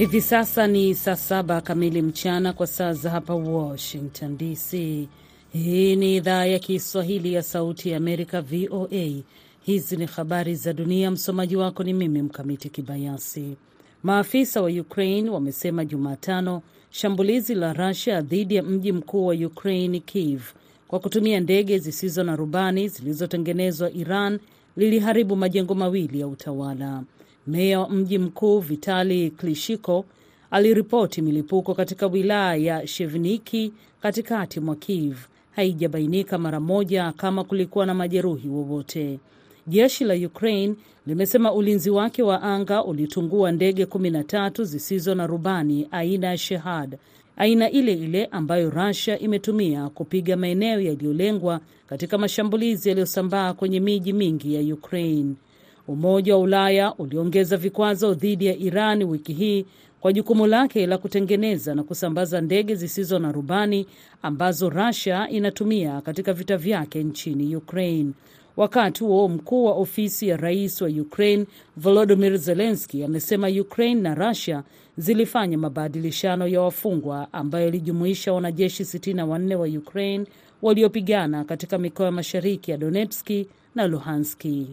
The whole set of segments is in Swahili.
Hivi sasa ni saa saba kamili mchana kwa saa za hapa Washington DC. Hii ni idhaa ya Kiswahili ya Sauti ya Amerika, VOA. Hizi ni habari za dunia. Msomaji wako ni mimi Mkamiti Kibayasi. Maafisa wa Ukraine wamesema Jumatano shambulizi la Rusia dhidi ya mji mkuu wa Ukraine, Kiev, kwa kutumia ndege zisizo na rubani zilizotengenezwa Iran liliharibu majengo mawili ya utawala. Meya wa mji mkuu Vitali Klishiko aliripoti milipuko katika wilaya ya Shevniki katikati mwa Kiev. Haijabainika mara moja kama kulikuwa na majeruhi wowote. Jeshi la Ukraine limesema ulinzi wake wa anga ulitungua ndege kumi na tatu zisizo na rubani aina ya Shehad, aina ile ile ambayo Russia imetumia kupiga maeneo yaliyolengwa katika mashambulizi yaliyosambaa kwenye miji mingi ya Ukraine. Umoja wa Ulaya uliongeza vikwazo dhidi ya Iran wiki hii kwa jukumu lake la kutengeneza na kusambaza ndege zisizo na rubani ambazo Russia inatumia katika vita vyake nchini Ukraine. Wakati huo mkuu wa ofisi ya rais wa Ukraine Volodymyr Zelensky amesema Ukraine na Russia zilifanya mabadilishano ya wafungwa ambayo ilijumuisha wanajeshi 64 wa Ukraine waliopigana katika mikoa ya mashariki ya Donetski na Luhanski.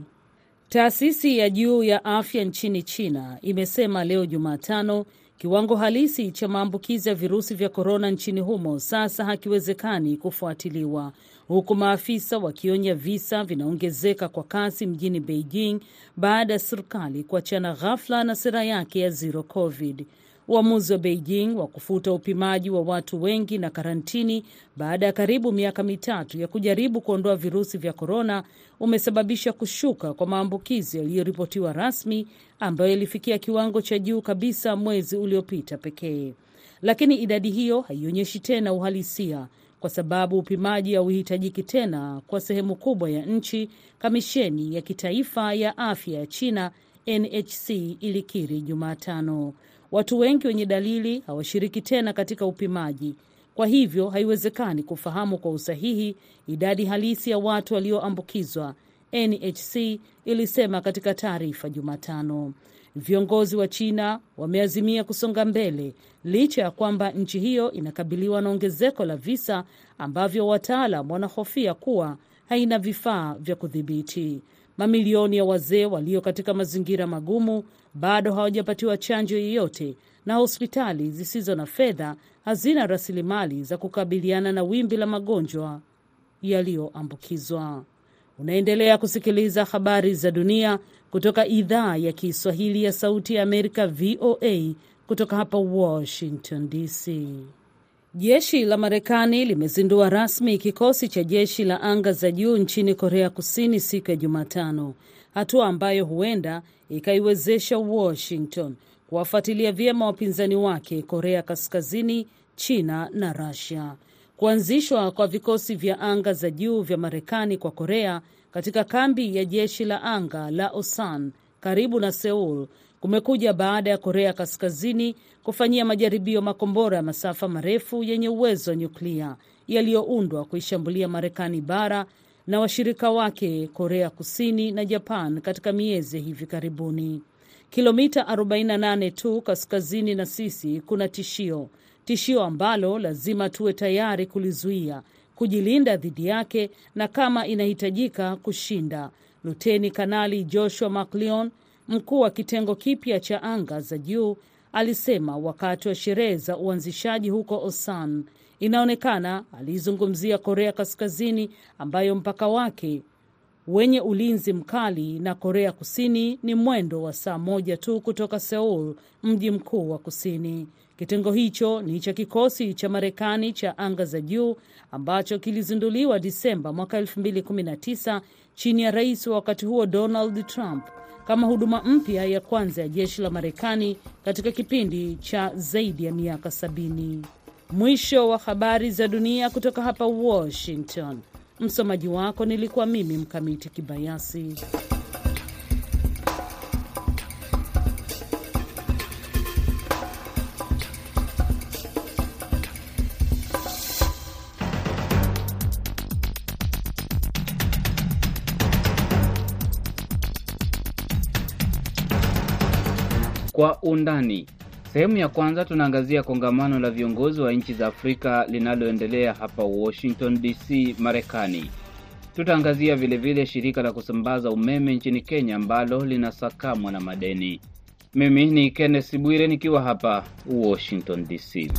Taasisi ya juu ya afya nchini China imesema leo Jumatano kiwango halisi cha maambukizi ya virusi vya korona nchini humo sasa hakiwezekani kufuatiliwa, huku maafisa wakionya visa vinaongezeka kwa kasi mjini Beijing baada ya serikali kuachana ghafla na sera yake ya zero covid. Uamuzi wa Beijing wa kufuta upimaji wa watu wengi na karantini baada ya karibu miaka mitatu ya kujaribu kuondoa virusi vya korona umesababisha kushuka kwa maambukizi yaliyoripotiwa rasmi ambayo ilifikia kiwango cha juu kabisa mwezi uliopita pekee. Lakini idadi hiyo haionyeshi tena uhalisia kwa sababu upimaji hauhitajiki tena kwa sehemu kubwa ya nchi, kamisheni ya kitaifa ya afya ya China NHC ilikiri Jumatano. Watu wengi wenye dalili hawashiriki tena katika upimaji, kwa hivyo haiwezekani kufahamu kwa usahihi idadi halisi ya watu walioambukizwa, NHC ilisema katika taarifa Jumatano. Viongozi wa China wameazimia kusonga mbele licha ya kwamba nchi hiyo inakabiliwa na ongezeko la visa ambavyo wataalam wanahofia kuwa haina vifaa vya kudhibiti. Mamilioni ya wazee walio katika mazingira magumu bado hawajapatiwa chanjo yoyote, na hospitali zisizo na fedha hazina rasilimali za kukabiliana na wimbi la magonjwa yaliyoambukizwa. Unaendelea kusikiliza habari za dunia kutoka idhaa ya Kiswahili ya Sauti ya Amerika, VOA, kutoka hapa Washington DC. Jeshi la Marekani limezindua rasmi kikosi cha jeshi la anga za juu nchini Korea Kusini siku ya Jumatano, hatua ambayo huenda ikaiwezesha Washington kuwafuatilia vyema wapinzani wake Korea Kaskazini, China na Russia. Kuanzishwa kwa vikosi vya anga za juu vya Marekani kwa Korea katika kambi ya jeshi la anga la Osan karibu na Seul kumekuja baada ya Korea Kaskazini kufanyia majaribio makombora ya masafa marefu yenye uwezo wa nyuklia yaliyoundwa kuishambulia Marekani bara na washirika wake Korea Kusini na Japan katika miezi hivi karibuni. Kilomita 48 tu kaskazini na sisi kuna tishio, tishio ambalo lazima tuwe tayari kulizuia, kujilinda dhidi yake na kama inahitajika kushinda. Luteni Kanali Joshua McLeon, mkuu wa kitengo kipya cha anga za juu, alisema wakati wa sherehe za uanzishaji huko Osan. Inaonekana aliizungumzia Korea Kaskazini ambayo mpaka wake wenye ulinzi mkali na Korea Kusini ni mwendo wa saa moja tu kutoka Seoul, mji mkuu wa kusini. Kitengo hicho ni cha kikosi cha Marekani cha anga za juu ambacho kilizinduliwa Disemba mwaka 2019 chini ya rais wa wakati huo Donald Trump kama huduma mpya ya kwanza ya jeshi la Marekani katika kipindi cha zaidi ya miaka sabini. Mwisho wa habari za dunia kutoka hapa Washington. Msomaji wako nilikuwa mimi Mkamiti Kibayasi. Kwa undani. Sehemu ya kwanza tunaangazia kongamano la viongozi wa nchi za Afrika linaloendelea hapa Washington DC, Marekani. Tutaangazia vilevile shirika la kusambaza umeme nchini Kenya ambalo linasakamwa na madeni. Mimi ni Kenneth Bwire nikiwa hapa Washington DC.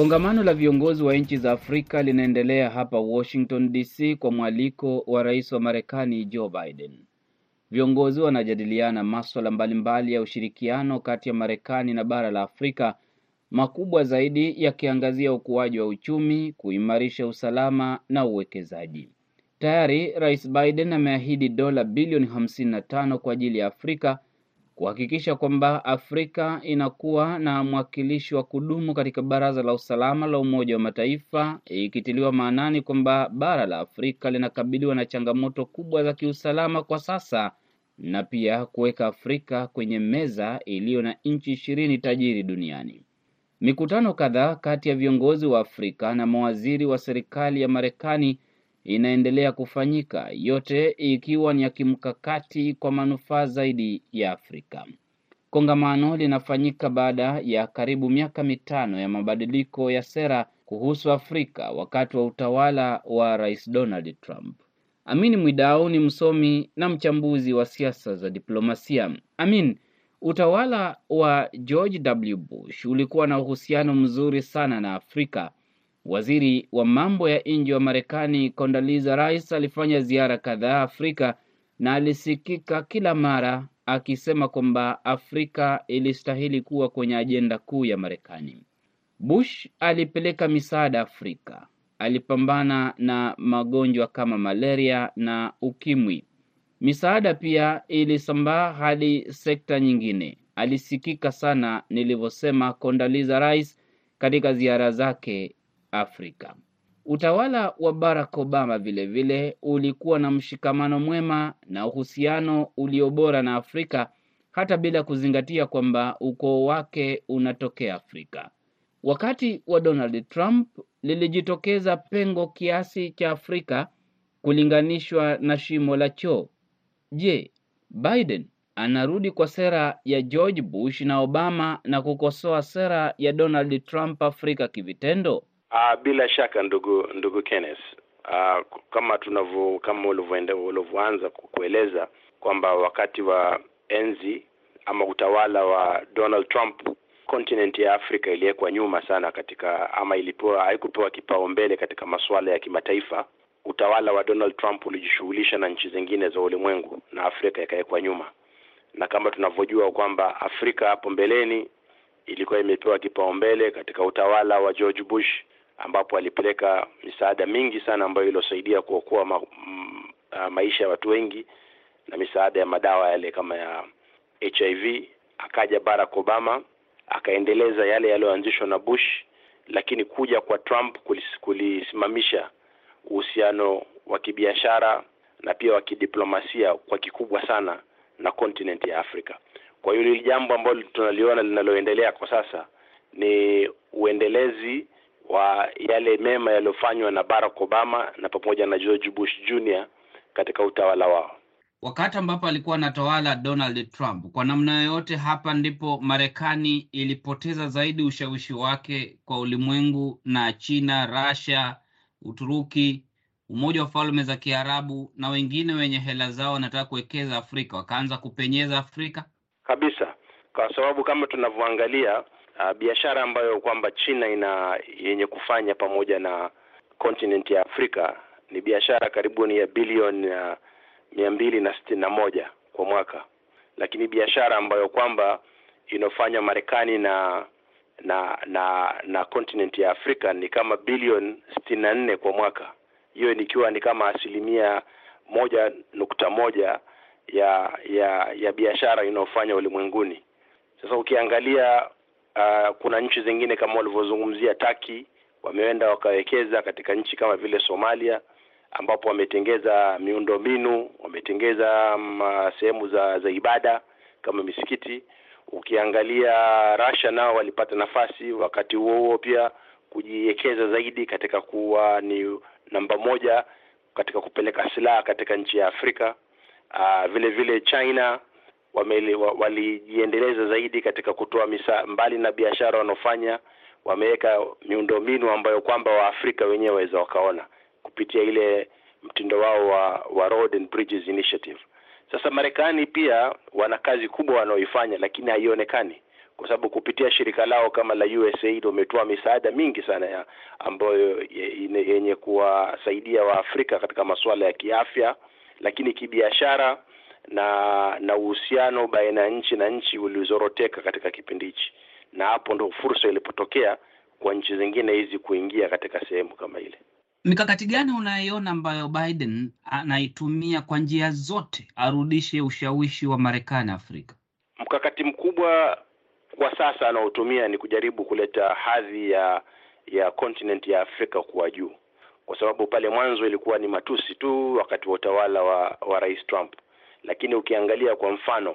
Kongamano la viongozi wa nchi za Afrika linaendelea hapa Washington DC kwa mwaliko wa rais wa Marekani Joe Biden. Viongozi wanajadiliana maswala mbalimbali ya ushirikiano kati ya Marekani na bara la Afrika, makubwa zaidi yakiangazia ukuaji wa uchumi, kuimarisha usalama na uwekezaji. Tayari Rais Biden ameahidi dola bilioni 55 kwa ajili ya Afrika kuhakikisha kwamba Afrika inakuwa na mwakilishi wa kudumu katika Baraza la Usalama la Umoja wa Mataifa, ikitiliwa maanani kwamba bara la Afrika linakabiliwa na changamoto kubwa za kiusalama kwa sasa, na pia kuweka Afrika kwenye meza iliyo na nchi ishirini tajiri duniani. Mikutano kadhaa kati ya viongozi wa Afrika na mawaziri wa serikali ya Marekani inaendelea kufanyika, yote ikiwa ni ya kimkakati kwa manufaa zaidi ya Afrika. Kongamano linafanyika baada ya karibu miaka mitano ya mabadiliko ya sera kuhusu Afrika wakati wa utawala wa Rais Donald Trump. Amin Mwidau ni msomi na mchambuzi wa siasa za diplomasia. Amin, utawala wa George W. Bush ulikuwa na uhusiano mzuri sana na Afrika. Waziri wa mambo ya nje wa Marekani Condoleezza Rice alifanya ziara kadhaa Afrika na alisikika kila mara akisema kwamba Afrika ilistahili kuwa kwenye ajenda kuu ya Marekani. Bush alipeleka misaada Afrika, alipambana na magonjwa kama malaria na ukimwi. Misaada pia ilisambaa hadi sekta nyingine. Alisikika sana, nilivyosema, Condoleezza Rice katika ziara zake Afrika. Utawala wa Barack Obama vilevile vile ulikuwa na mshikamano mwema na uhusiano ulio bora na Afrika hata bila kuzingatia kwamba ukoo wake unatokea Afrika. Wakati wa Donald Trump lilijitokeza pengo kiasi cha Afrika kulinganishwa na shimo la choo. Je, Biden anarudi kwa sera ya George Bush na Obama na kukosoa sera ya Donald Trump Afrika kivitendo? Uh, bila shaka ndugu ndugu Kenneth, uh, kama tunavyo kama ulivyoanza kueleza kwamba wakati wa enzi ama utawala wa Donald Trump continent ya Afrika iliwekwa nyuma sana katika ama ilipewa haikupewa kipaumbele katika masuala ya kimataifa. Utawala wa Donald Trump ulijishughulisha na nchi zingine za ulimwengu na Afrika ikawekwa nyuma, na kama tunavyojua kwamba Afrika hapo mbeleni ilikuwa imepewa kipaumbele katika utawala wa George Bush ambapo alipeleka misaada mingi sana ambayo ilosaidia kuokoa ma, m, a, maisha ya watu wengi na misaada ya madawa yale kama ya HIV. Akaja Barack Obama akaendeleza yale yaliyoanzishwa na Bush, lakini kuja kwa Trump kulis, kulisimamisha uhusiano wa kibiashara na pia wa kidiplomasia kwa kikubwa sana na continent ya Afrika. Kwa hiyo hili jambo ambalo tunaliona linaloendelea kwa sasa ni uendelezi wa yale mema yaliyofanywa na Barack Obama na pamoja na George Bush Jr katika utawala wao. Wakati ambapo alikuwa anatawala Donald Trump, kwa namna yoyote, hapa ndipo Marekani ilipoteza zaidi ushawishi wake kwa ulimwengu, na China, Russia, Uturuki, Umoja wa Falme za Kiarabu na wengine wenye hela zao wanataka kuwekeza Afrika, wakaanza kupenyeza Afrika? Kabisa, kwa sababu kama tunavyoangalia Uh, biashara ambayo kwamba China ina yenye kufanya pamoja na continent ya Afrika ni biashara karibuni ya bilioni uh, mia mbili na sitini na moja kwa mwaka, lakini biashara ambayo kwamba inayofanywa Marekani na na na na continent ya Afrika ni kama bilioni sitini na nne kwa mwaka, hiyo nikiwa ni kama asilimia moja nukta moja ya ya ya biashara inayofanya ulimwenguni. Sasa ukiangalia Uh, kuna nchi zingine kama walivyozungumzia Taki wameenda wakawekeza katika nchi kama vile Somalia ambapo wametengeza miundombinu, wametengeza um, sehemu za za ibada kama misikiti. Ukiangalia Russia nao walipata nafasi wakati huo huo pia kujiwekeza zaidi katika kuwa ni namba moja katika kupeleka silaha katika nchi ya Afrika. Uh, vile vile China walijiendeleza zaidi katika kutoa misa, mbali na biashara wanaofanya, wameweka miundombinu ambayo kwamba Waafrika wenyewe waweza wakaona kupitia ile mtindo wao wa, wa Road and Bridges Initiative. Sasa Marekani pia wana kazi kubwa wanaoifanya, lakini haionekani kwa sababu kupitia shirika lao kama la USAID wametoa misaada mingi sana ya ambayo yenye kuwasaidia Waafrika katika masuala ya kiafya, lakini kibiashara na na uhusiano baina ya nchi na nchi ulizoroteka katika kipindi hichi, na hapo ndo fursa ilipotokea kwa nchi zingine hizi kuingia katika sehemu kama ile. Mikakati gani unaiona ambayo Biden anaitumia kwa njia zote arudishe ushawishi wa Marekani Afrika? Mkakati mkubwa kwa sasa anaotumia ni kujaribu kuleta hadhi ya ya continent ya Afrika kuwa juu, kwa sababu pale mwanzo ilikuwa ni matusi tu wakati wa utawala wa, wa Rais Trump, lakini ukiangalia kwa mfano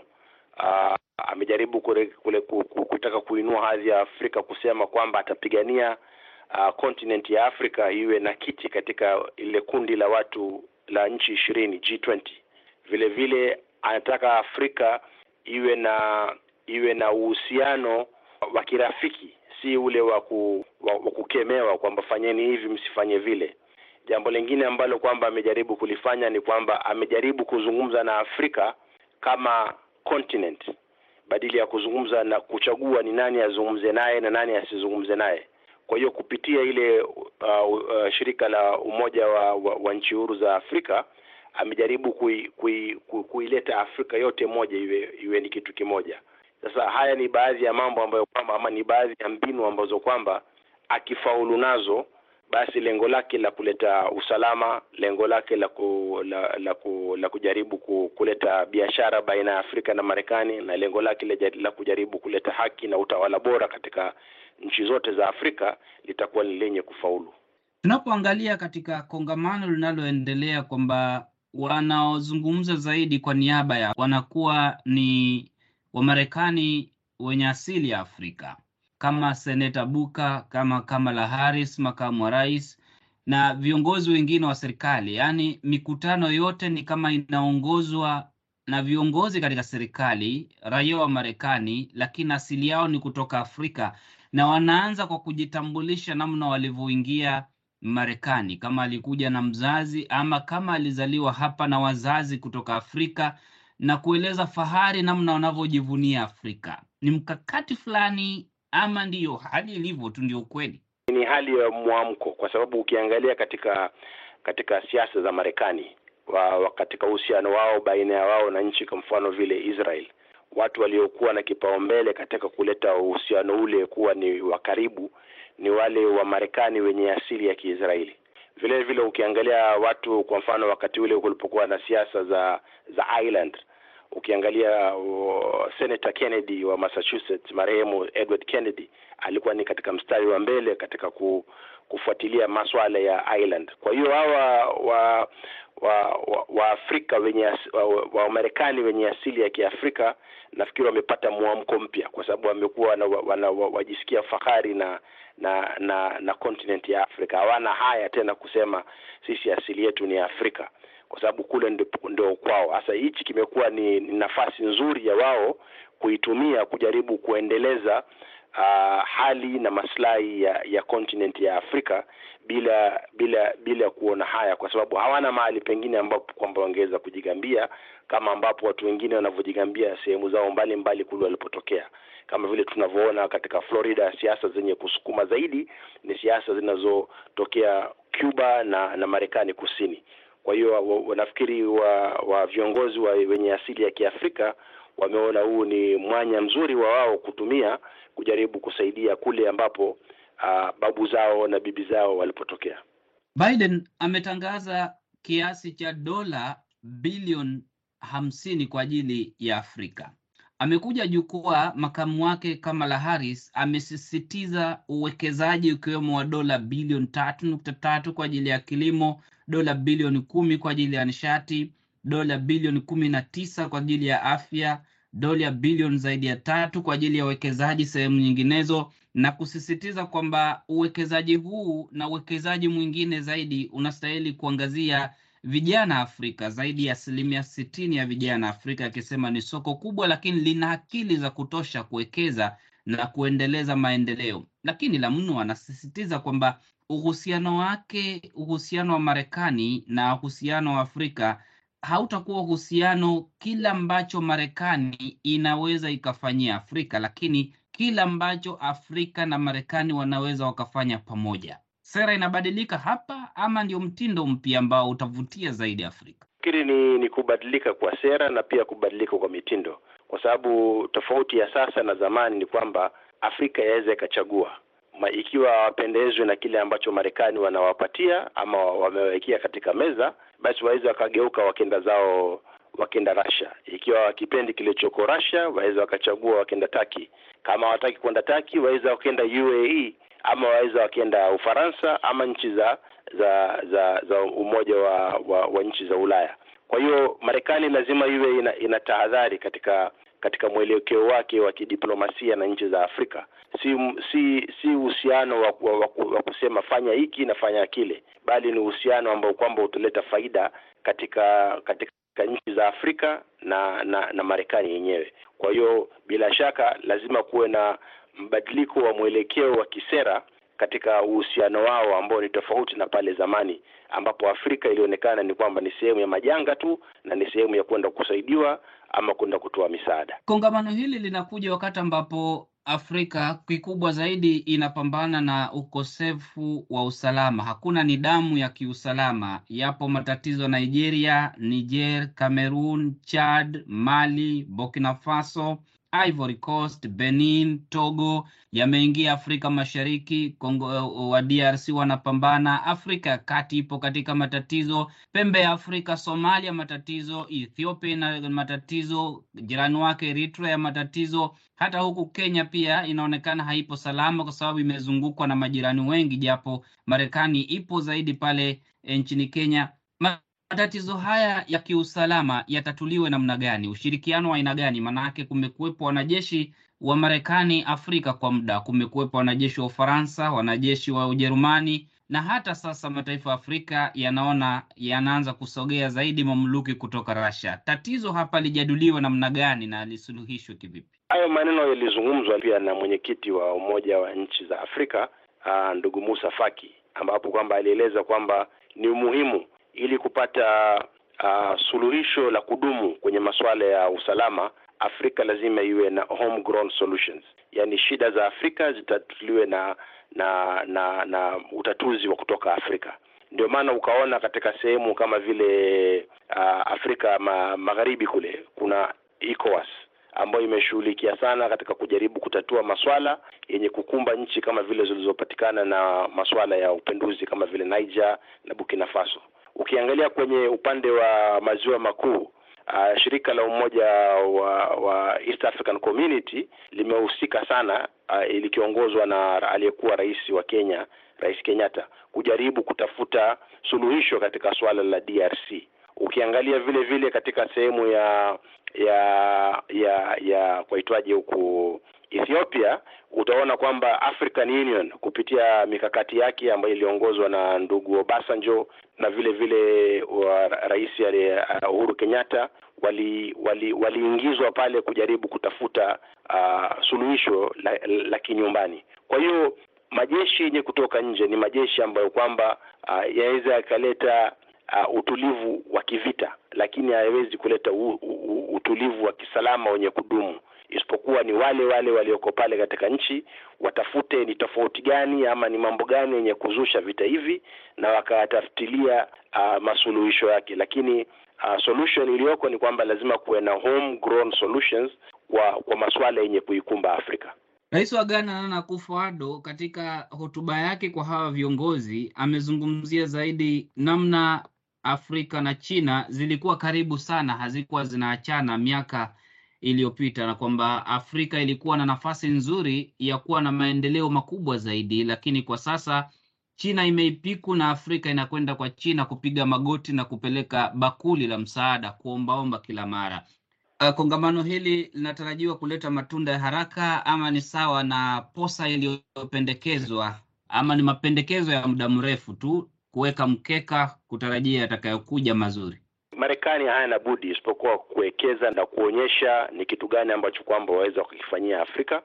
uh, amejaribu kule, kule, kutaka kuinua hadhi ya Afrika kusema kwamba atapigania uh, continent ya Afrika iwe na kiti katika ile kundi la watu la nchi ishirini G20. Vile vile anataka Afrika iwe na iwe na uhusiano wa kirafiki, si ule wa ku, wa, wa kukemewa kwamba fanyeni hivi msifanye vile. Jambo lingine ambalo kwamba amejaribu kulifanya ni kwamba amejaribu kuzungumza na Afrika kama continent badili ya kuzungumza na kuchagua ni nani azungumze naye na nani asizungumze naye. Kwa hiyo kupitia ile uh, uh, shirika la Umoja wa, wa, wa nchi huru za Afrika amejaribu kuileta kui, kui, kui Afrika yote moja iwe iwe ni kitu kimoja. Sasa haya ni baadhi ya mambo ambayo kwamba ama ni baadhi ya mbinu ambazo kwamba akifaulu nazo, basi lengo lake la kuleta usalama, lengo lake la ku, la, la, ku, la kujaribu ku, kuleta biashara baina ya Afrika na Marekani na lengo lake la kujaribu kuleta haki na utawala bora katika nchi zote za Afrika litakuwa ni lenye kufaulu. Tunapoangalia katika kongamano linaloendelea kwamba wanaozungumza zaidi kwa niaba ya wanakuwa ni Wamarekani wenye asili ya Afrika kama Seneta Buka, kama Kamala Harris, makamu wa rais na viongozi wengine wa serikali. Yaani mikutano yote ni kama inaongozwa na viongozi katika serikali, raia wa Marekani, lakini asili yao ni kutoka Afrika, na wanaanza kwa kujitambulisha namna walivyoingia Marekani, kama alikuja na mzazi ama kama alizaliwa hapa na wazazi kutoka Afrika na kueleza fahari namna wanavyojivunia Afrika. Ni mkakati fulani ama ndiyo hali ilivyo tu, ndio ukweli? Ni hali ya mwamko, kwa sababu ukiangalia katika katika siasa za Marekani wa, katika uhusiano wao baina ya wao na nchi kwa mfano vile Israel, watu waliokuwa na kipaumbele katika kuleta uhusiano ule kuwa ni wa karibu ni wale wa Marekani wenye asili ya Kiisraeli. Vile vile ukiangalia watu kwa mfano wakati ule kulipokuwa na siasa za za Ireland, ukiangalia uh, Senator Kennedy wa Massachusetts, marehemu Edward Kennedy alikuwa ni katika mstari wa mbele katika ku, kufuatilia masuala ya Ireland. Kwa hiyo hawa wa wa wa, wa wenye wa Marekani wenye asili ya Kiafrika nafikiri wamepata mwamko mpya, kwa sababu wamekuwa wajisikia fahari na na na na continent ya Afrika. Hawana haya tena kusema sisi asili yetu ni Afrika, kwa sababu kule ndio kwao. Sasa hichi kimekuwa ni, ni nafasi nzuri ya wao kuitumia kujaribu kuendeleza uh, hali na maslahi ya ya continent ya Afrika bila bila bila kuona haya, kwa sababu hawana mahali pengine ambapo kwamba wangeweza kujigambia kama ambapo watu wengine wanavyojigambia sehemu zao mbalimbali kule walipotokea, kama vile tunavyoona katika Florida. Siasa zenye kusukuma zaidi ni siasa zinazotokea Cuba na na Marekani Kusini. Kwa hiyo nafikiri wa, wa viongozi wa wenye asili ya Kiafrika wameona huu ni mwanya mzuri wa wao kutumia kujaribu kusaidia kule ambapo uh, babu zao na bibi zao walipotokea. Biden ametangaza kiasi cha dola bilioni hamsini kwa ajili ya Afrika. Amekuja jukwaa, makamu wake Kamala Harris amesisitiza uwekezaji ukiwemo wa dola bilioni tatu nukta tatu kwa ajili ya kilimo, dola bilioni kumi kwa ajili ya nishati, dola bilioni kumi na tisa kwa ajili ya afya, dola bilioni zaidi ya tatu kwa ajili ya uwekezaji sehemu nyinginezo, na kusisitiza kwamba uwekezaji huu na uwekezaji mwingine zaidi unastahili kuangazia vijana Afrika, zaidi ya asilimia sitini ya vijana Afrika, akisema ni soko kubwa, lakini lina akili za kutosha kuwekeza na kuendeleza maendeleo. Lakini la mno, anasisitiza kwamba uhusiano wake, uhusiano wa Marekani na uhusiano wa Afrika hautakuwa uhusiano kila ambacho Marekani inaweza ikafanyia Afrika, lakini kila ambacho Afrika na Marekani wanaweza wakafanya pamoja. Sera inabadilika hapa, ama ndio mtindo mpya ambao utavutia zaidi Afrika? Fikiri ni ni kubadilika kwa sera na pia kubadilika kwa mitindo, kwa sababu tofauti ya sasa na zamani ni kwamba Afrika yaweza ikachagua Ma, ikiwa hawapendezwe na kile ambacho Marekani wanawapatia ama wamewekea katika meza, basi waweza wakageuka wakenda zao wakenda Russia. Ikiwa wakipendi kilichoko Russia, waweza wakachagua wakenda Taki. Kama hawataki kwenda Taki, waweza wakenda UAE ama waweza wakenda Ufaransa ama nchi za za za za umoja wa, wa, wa nchi za Ulaya. Kwa hiyo Marekani lazima iwe ina, ina tahadhari katika katika mwelekeo wake wa kidiplomasia na nchi za Afrika. Si si si uhusiano wa, wa, kusema fanya hiki na fanya kile, bali ni uhusiano ambao kwamba utaleta faida katika katika nchi za Afrika na na, na Marekani yenyewe. Kwa hiyo bila shaka lazima kuwe na mbadiliko wa mwelekeo wa kisera katika uhusiano wao ambao ni tofauti na pale zamani ambapo Afrika ilionekana ni kwamba ni sehemu ya majanga tu na ni sehemu ya kwenda kusaidiwa ama kwenda kutoa misaada. Kongamano hili linakuja wakati ambapo Afrika kikubwa zaidi inapambana na ukosefu wa usalama. Hakuna nidhamu ya kiusalama. Yapo matatizo Nigeria, Niger, Cameroon, Chad, Mali, Burkina Faso, Ivory Coast, Benin, Togo yameingia Afrika Mashariki. Kongo wa DRC wanapambana. Afrika ya Kati ipo katika matatizo. Pembe ya Afrika, Somalia matatizo. Ethiopia ina matatizo. Jirani wake Eritrea ya matatizo. Hata huku Kenya pia inaonekana haipo salama kwa sababu imezungukwa na majirani wengi, japo Marekani ipo zaidi pale nchini Kenya. Matatizo haya ya kiusalama yatatuliwe namna gani? Ushirikiano wa aina gani? Maanake kumekuwepo wanajeshi wa Marekani Afrika kwa muda, kumekuwepo wanajeshi wa Ufaransa, wanajeshi wa Ujerumani, na hata sasa mataifa ya Afrika yanaona yanaanza kusogea zaidi mamluki kutoka Russia. Tatizo hapa lijaduliwe namna gani na lisuluhishwe kivipi? Hayo maneno yalizungumzwa pia na mwenyekiti wa Umoja wa Nchi za Afrika aa, ndugu Musa Faki, ambapo kwamba alieleza kwamba ni muhimu ili kupata uh, suluhisho la kudumu kwenye masuala ya usalama, Afrika lazima iwe na homegrown solutions, yaani shida za Afrika zitatuliwe na na na na utatuzi wa kutoka Afrika. Ndio maana ukaona katika sehemu kama vile uh, Afrika ma, magharibi kule kuna ECOWAS ambayo imeshughulikia sana katika kujaribu kutatua maswala yenye kukumba nchi kama vile zilizopatikana na maswala ya upenduzi kama vile Niger na Burkina Faso. Ukiangalia kwenye upande wa maziwa makuu uh, shirika la umoja wa, wa East African Community limehusika sana uh, likiongozwa na aliyekuwa rais wa Kenya, Rais Kenyatta kujaribu kutafuta suluhisho katika swala la DRC. Ukiangalia vile vile katika sehemu ya ya ya ya kwaitwaje huku Ethiopia utaona kwamba African Union kupitia mikakati yake ambayo iliongozwa na ndugu Obasanjo na vile vile wa rais Uhuru Kenyatta waliingizwa wali pale kujaribu kutafuta uh, suluhisho la, la kinyumbani. Kwa hiyo majeshi yenye kutoka nje ni majeshi ambayo kwamba uh, yaweza yakaleta uh, utulivu wa kivita, lakini hayawezi kuleta u, u, utulivu wa kisalama wenye kudumu isipokuwa ni wale wale walioko pale katika nchi watafute ni tofauti gani ama ni mambo gani yenye kuzusha vita hivi, na wakatafutilia uh, masuluhisho yake. Lakini uh, solution iliyoko ni kwamba lazima kuwe na homegrown solutions kwa kwa masuala yenye kuikumba Afrika. Rais wa Ghana Nana Akufo-Addo katika hotuba yake kwa hawa viongozi amezungumzia zaidi namna Afrika na China zilikuwa karibu sana, hazikuwa zinaachana miaka iliyopita na kwamba Afrika ilikuwa na nafasi nzuri ya kuwa na maendeleo makubwa zaidi, lakini kwa sasa China imeipiku na Afrika inakwenda kwa China kupiga magoti na kupeleka bakuli la msaada kuombaomba kila mara. Uh, kongamano hili linatarajiwa kuleta matunda ya haraka ama ni sawa na posa iliyopendekezwa ama ni mapendekezo ya muda mrefu tu kuweka mkeka kutarajia yatakayokuja mazuri? Marekani hayana budi isipokuwa kuwekeza na kuonyesha ni kitu gani ambacho kwamba waweza kukifanyia Afrika,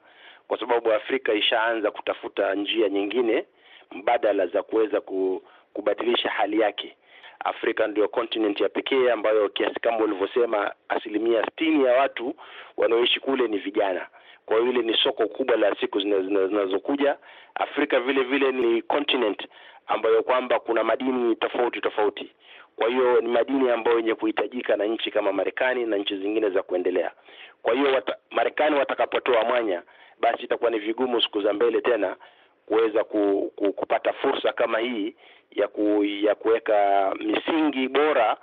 kwa sababu Afrika ishaanza kutafuta njia nyingine mbadala za kuweza kubadilisha hali yake. Afrika ndio continent ya pekee ambayo kiasi kama ulivyosema, asilimia sitini ya watu wanaoishi kule ni vijana. Kwa hiyo ile ni soko kubwa la siku zinazokuja. Afrika vile vile ni continent ambayo kwamba kuna madini tofauti tofauti. Kwa hiyo ni madini ambayo yenye kuhitajika na nchi kama Marekani na nchi zingine za kuendelea. Kwa hiyo wata, Marekani watakapotoa mwanya, basi itakuwa ni vigumu siku za mbele tena kuweza ku, ku, kupata fursa kama hii ya ku, ya kuweka misingi bora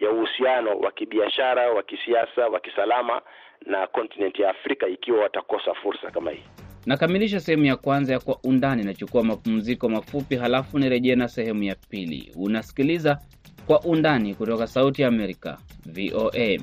ya uhusiano wa kibiashara, wa kisiasa, wa kisalama na kontinenti ya Afrika ikiwa watakosa fursa kama hii. Nakamilisha sehemu ya kwanza ya Kwa Undani. Nachukua mapumziko mafupi, halafu nirejee na sehemu ya pili. Unasikiliza Kwa Undani kutoka Sauti ya Amerika, VOA.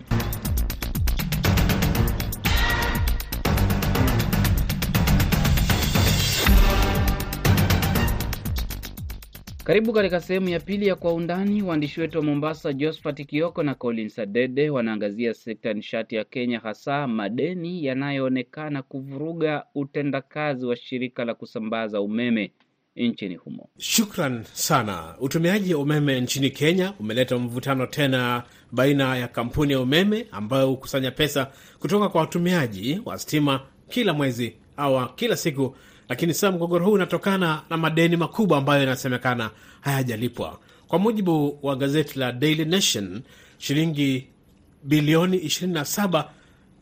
Karibu katika sehemu ya pili ya Kwa Undani. Waandishi wetu wa Mombasa, Josphat Kioko na Collins Adede, wanaangazia sekta nishati ya Kenya, hasa madeni yanayoonekana kuvuruga utendakazi wa shirika la kusambaza umeme nchini humo. Shukran sana. Utumiaji wa umeme nchini Kenya umeleta mvutano tena baina ya kampuni ya umeme ambayo hukusanya pesa kutoka kwa watumiaji wa stima kila mwezi au kila siku lakini sasa mgogoro huu unatokana na madeni makubwa ambayo yanasemekana hayajalipwa. Kwa mujibu wa gazeti la Daily Nation, shilingi bilioni 27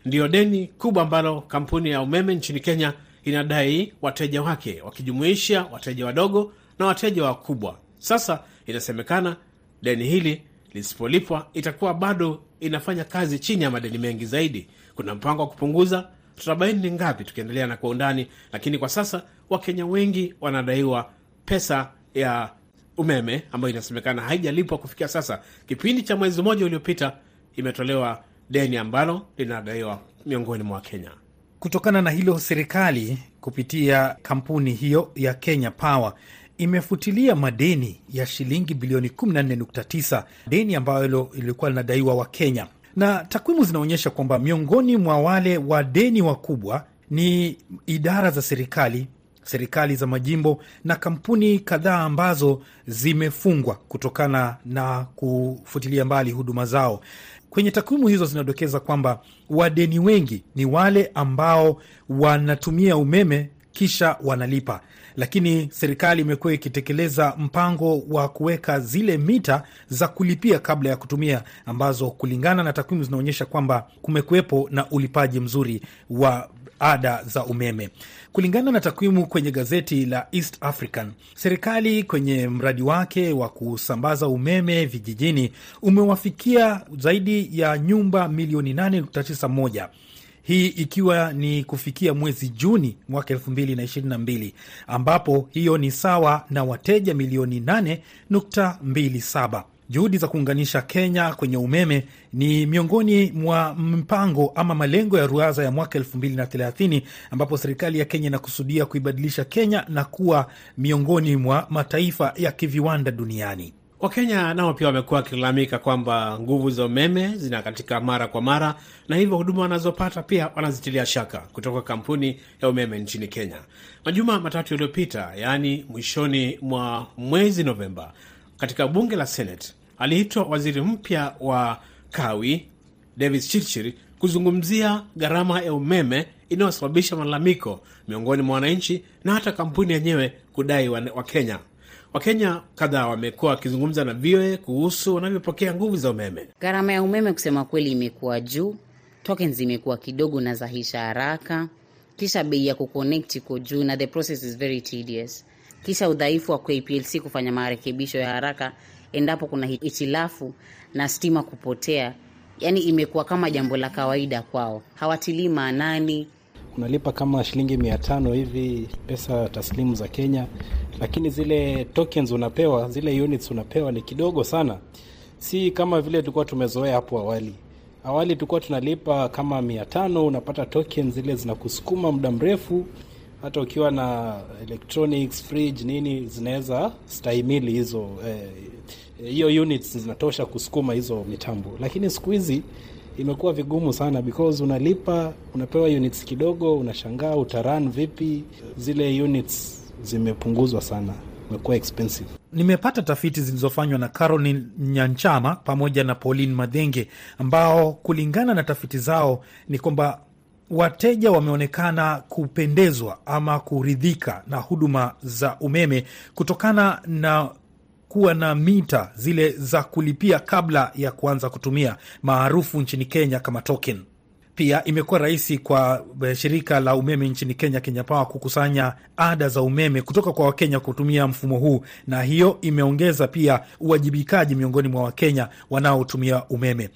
ndiyo deni kubwa ambalo kampuni ya umeme nchini Kenya inadai wateja wake, wakijumuisha wateja wadogo na wateja wakubwa. Sasa inasemekana deni hili lisipolipwa itakuwa bado inafanya kazi chini ya madeni mengi zaidi. Kuna mpango wa kupunguza tutabaini ni ngapi tukiendelea na kwa undani, lakini kwa sasa Wakenya wengi wanadaiwa pesa ya umeme ambayo inasemekana haijalipwa kufikia sasa. Kipindi cha mwezi mmoja uliopita imetolewa deni ambalo linadaiwa miongoni mwa Wakenya. Kutokana na hilo, serikali kupitia kampuni hiyo ya Kenya Power imefutilia madeni ya shilingi bilioni 14.9, deni ambayo ilikuwa linadaiwa Wakenya na takwimu zinaonyesha kwamba miongoni mwa wale wadeni wakubwa ni idara za serikali, serikali za majimbo na kampuni kadhaa ambazo zimefungwa kutokana na kufutilia mbali huduma zao. Kwenye takwimu hizo zinadokeza kwamba wadeni wengi ni wale ambao wanatumia umeme kisha wanalipa. Lakini serikali imekuwa ikitekeleza mpango wa kuweka zile mita za kulipia kabla ya kutumia, ambazo kulingana na takwimu zinaonyesha kwamba kumekuwepo na ulipaji mzuri wa ada za umeme. Kulingana na takwimu kwenye gazeti la East African, serikali kwenye mradi wake wa kusambaza umeme vijijini umewafikia zaidi ya nyumba milioni 8.91 hii ikiwa ni kufikia mwezi Juni mwaka elfu mbili na ishirini na mbili ambapo hiyo ni sawa na wateja milioni 8.27. Juhudi za kuunganisha Kenya kwenye umeme ni miongoni mwa mpango ama malengo ya ruaza ya mwaka elfu mbili na thelathini ambapo serikali ya Kenya inakusudia kuibadilisha Kenya na kuwa miongoni mwa mataifa ya kiviwanda duniani. Wakenya nao pia wamekuwa wakilalamika kwamba nguvu za umeme zinakatika mara kwa mara, na hivyo huduma wanazopata pia wanazitilia shaka kutoka kampuni ya umeme nchini Kenya. Majuma matatu yaliyopita, yaani mwishoni mwa mwezi Novemba, katika bunge la Senate aliitwa waziri mpya wa kawi Davis Chirchir kuzungumzia gharama ya umeme inayosababisha malalamiko miongoni mwa wananchi na hata kampuni yenyewe kudai Wakenya wa Wakenya kadhaa wamekuwa wakizungumza na VOA kuhusu wanavyopokea nguvu za umeme. Gharama ya umeme kusema kweli imekuwa juu, tokens zimekuwa kidogo na zahisha haraka, kisha bei ya kuconnect iko juu na the process is very tedious, kisha udhaifu wa KPLC kufanya marekebisho ya haraka endapo kuna hitilafu na stima kupotea. Yani imekuwa kama jambo la kawaida kwao, hawatilii maanani. Unalipa kama shilingi mia tano hivi pesa taslimu za Kenya, lakini zile tokens unapewa, zile units unapewa ni kidogo sana, si kama vile tulikuwa tumezoea hapo awali. Awali tulikuwa tunalipa kama mia tano unapata tokens zile zinakusukuma muda mrefu hata ukiwa na electronics fridge nini zinaweza stahimili hizo hiyo eh, units zinatosha kusukuma hizo mitambo, lakini siku hizi imekuwa vigumu sana because unalipa unapewa units kidogo, unashangaa utaran vipi. Zile units zimepunguzwa sana, imekuwa expensive. Nimepata tafiti zilizofanywa na Caroline Nyanchama pamoja na Pauline Madhenge, ambao kulingana na tafiti zao ni kwamba wateja wameonekana kupendezwa ama kuridhika na huduma za umeme kutokana na kuwa na mita zile za kulipia kabla ya kuanza kutumia maarufu nchini Kenya kama token. Pia imekuwa rahisi kwa shirika la umeme nchini Kenya, Kenya Power, kukusanya ada za umeme kutoka kwa Wakenya kutumia mfumo huu, na hiyo imeongeza pia uwajibikaji miongoni mwa Wakenya wanaotumia umeme.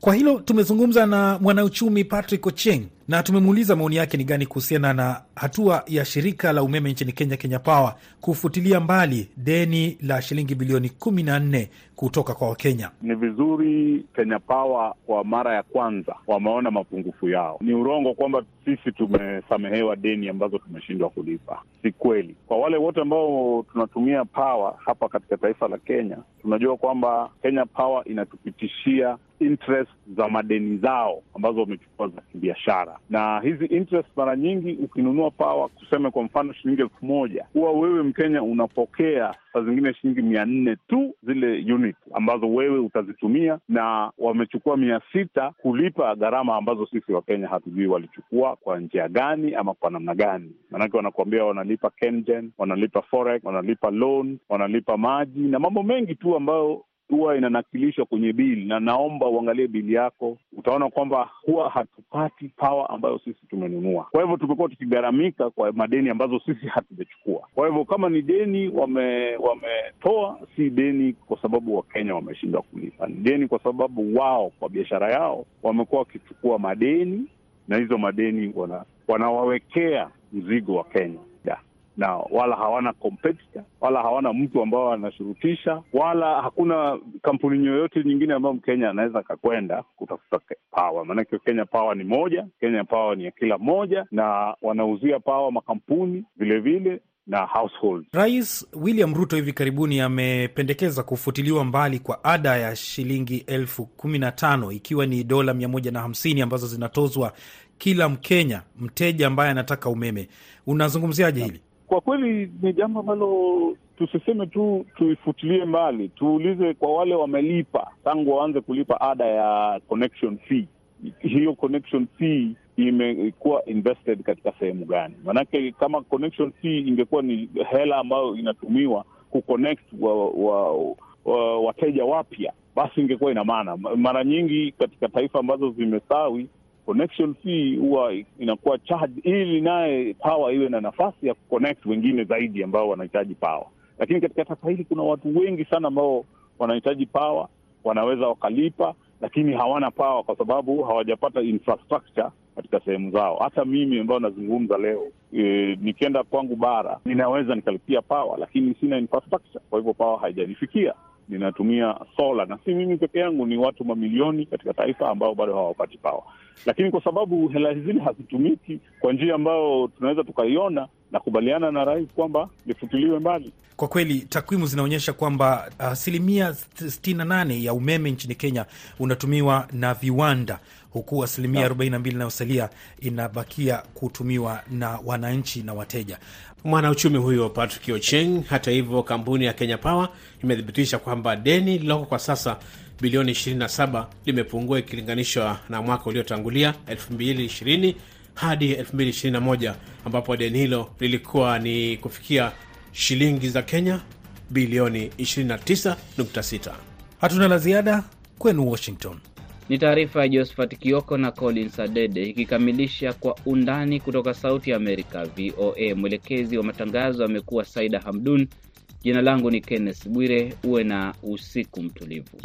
Kwa hilo tumezungumza na mwanauchumi Patrick Ocheng na tumemuuliza maoni yake ni gani kuhusiana na hatua ya shirika la umeme nchini Kenya, Kenya Power, kufutilia mbali deni la shilingi bilioni kumi na nne kutoka kwa Wakenya. Ni vizuri Kenya Power kwa mara ya kwanza wameona mapungufu yao. Ni urongo kwamba sisi tumesamehewa deni ambazo tumeshindwa kulipa, si kweli. Kwa wale wote ambao tunatumia power hapa katika taifa la Kenya, tunajua kwamba Kenya Power inatupitishia interest za madeni zao ambazo wamechukua za kibiashara, na hizi interest mara nyingi ukinunua pawa, kuseme kwa mfano shilingi elfu moja huwa wewe Mkenya unapokea saa zingine shilingi mia nne tu zile unit ambazo wewe utazitumia, na wamechukua mia sita kulipa gharama ambazo sisi Wakenya hatujui walichukua kwa njia gani ama kwa namna gani. Maanake wanakuambia wanalipa KenGen, wanalipa forex, wanalipa loan, wanalipa maji na mambo mengi tu ambayo huwa inanakilishwa kwenye bili, na naomba uangalie bili yako, utaona kwamba huwa hatupati pawa ambayo sisi tumenunua. Kwa hivyo tumekuwa tukigharamika kwa madeni ambazo sisi hatujachukua. Kwa hivyo kama ni deni wame wametoa, si deni kwa sababu Wakenya wameshindwa kulipa, ni deni kwa sababu wao kwa biashara yao wamekuwa wakichukua madeni na hizo madeni wana, wanawawekea mzigo wa Kenya na wala hawana competitor, wala hawana mtu ambao anashurutisha, wala hakuna kampuni yoyote nyingine ambayo Mkenya anaweza akakwenda kutafuta power. Maanake Kenya Power ni moja, Kenya Power ni ya kila mmoja, na wanauzia power makampuni vilevile na household. Rais William Ruto hivi karibuni amependekeza kufutiliwa mbali kwa ada ya shilingi elfu kumi na tano ikiwa ni dola mia moja na hamsini ambazo zinatozwa kila Mkenya mteja ambaye anataka umeme. Unazungumziaje hili? Kwa kweli ni jambo ambalo tusiseme tu tuifutilie mbali, tuulize kwa wale wamelipa tangu waanze kulipa ada ya connection fee. Hiyo connection fee imekuwa invested katika sehemu gani? Maanake kama connection fee ingekuwa ni hela ambayo inatumiwa kuconnect wa, wa, wa, wateja wapya, basi ingekuwa ina maana. Mara nyingi katika taifa ambazo zimestawi connection fee huwa inakuwa charge ili naye pawa iwe na nafasi ya kuconnect wengine zaidi ambao wanahitaji pawa. Lakini katika taifa hili kuna watu wengi sana ambao wanahitaji pawa, wanaweza wakalipa, lakini hawana pawa kwa sababu hawajapata infrastructure katika sehemu zao. Hata mimi ambayo nazungumza leo e, nikienda kwangu bara ninaweza nikalipia pawa, lakini sina infrastructure, kwa hivyo pawa haijanifikia ninatumia sola na si mimi peke yangu, ni watu mamilioni katika taifa ambao bado hawapati pawa. Lakini kwa sababu hela zile hazitumiki kwa njia ambayo tunaweza tukaiona, nakubaliana na rais kwamba lifutiliwe mbali. Kwa kweli takwimu zinaonyesha kwamba asilimia uh, 68 ya umeme nchini Kenya unatumiwa na viwanda huku asilimia 42 inayosalia inabakia kutumiwa na wananchi na wateja. Mwanauchumi huyo Patrick Ocheng. Hata hivyo, kampuni ya Kenya Power imethibitisha kwamba deni lililoko kwa sasa bilioni 27 limepungua ikilinganishwa na mwaka uliotangulia 2020 hadi 2021 ambapo deni hilo lilikuwa ni kufikia shilingi za Kenya bilioni 29.6. Hatuna la ziada kwenu Washington. Ni taarifa ya Josephat Kioko na Collins Adede ikikamilisha kwa undani kutoka Sauti ya Amerika, VOA. Mwelekezi wa matangazo amekuwa Saida Hamdun. Jina langu ni Kenneth Bwire. Uwe na usiku mtulivu.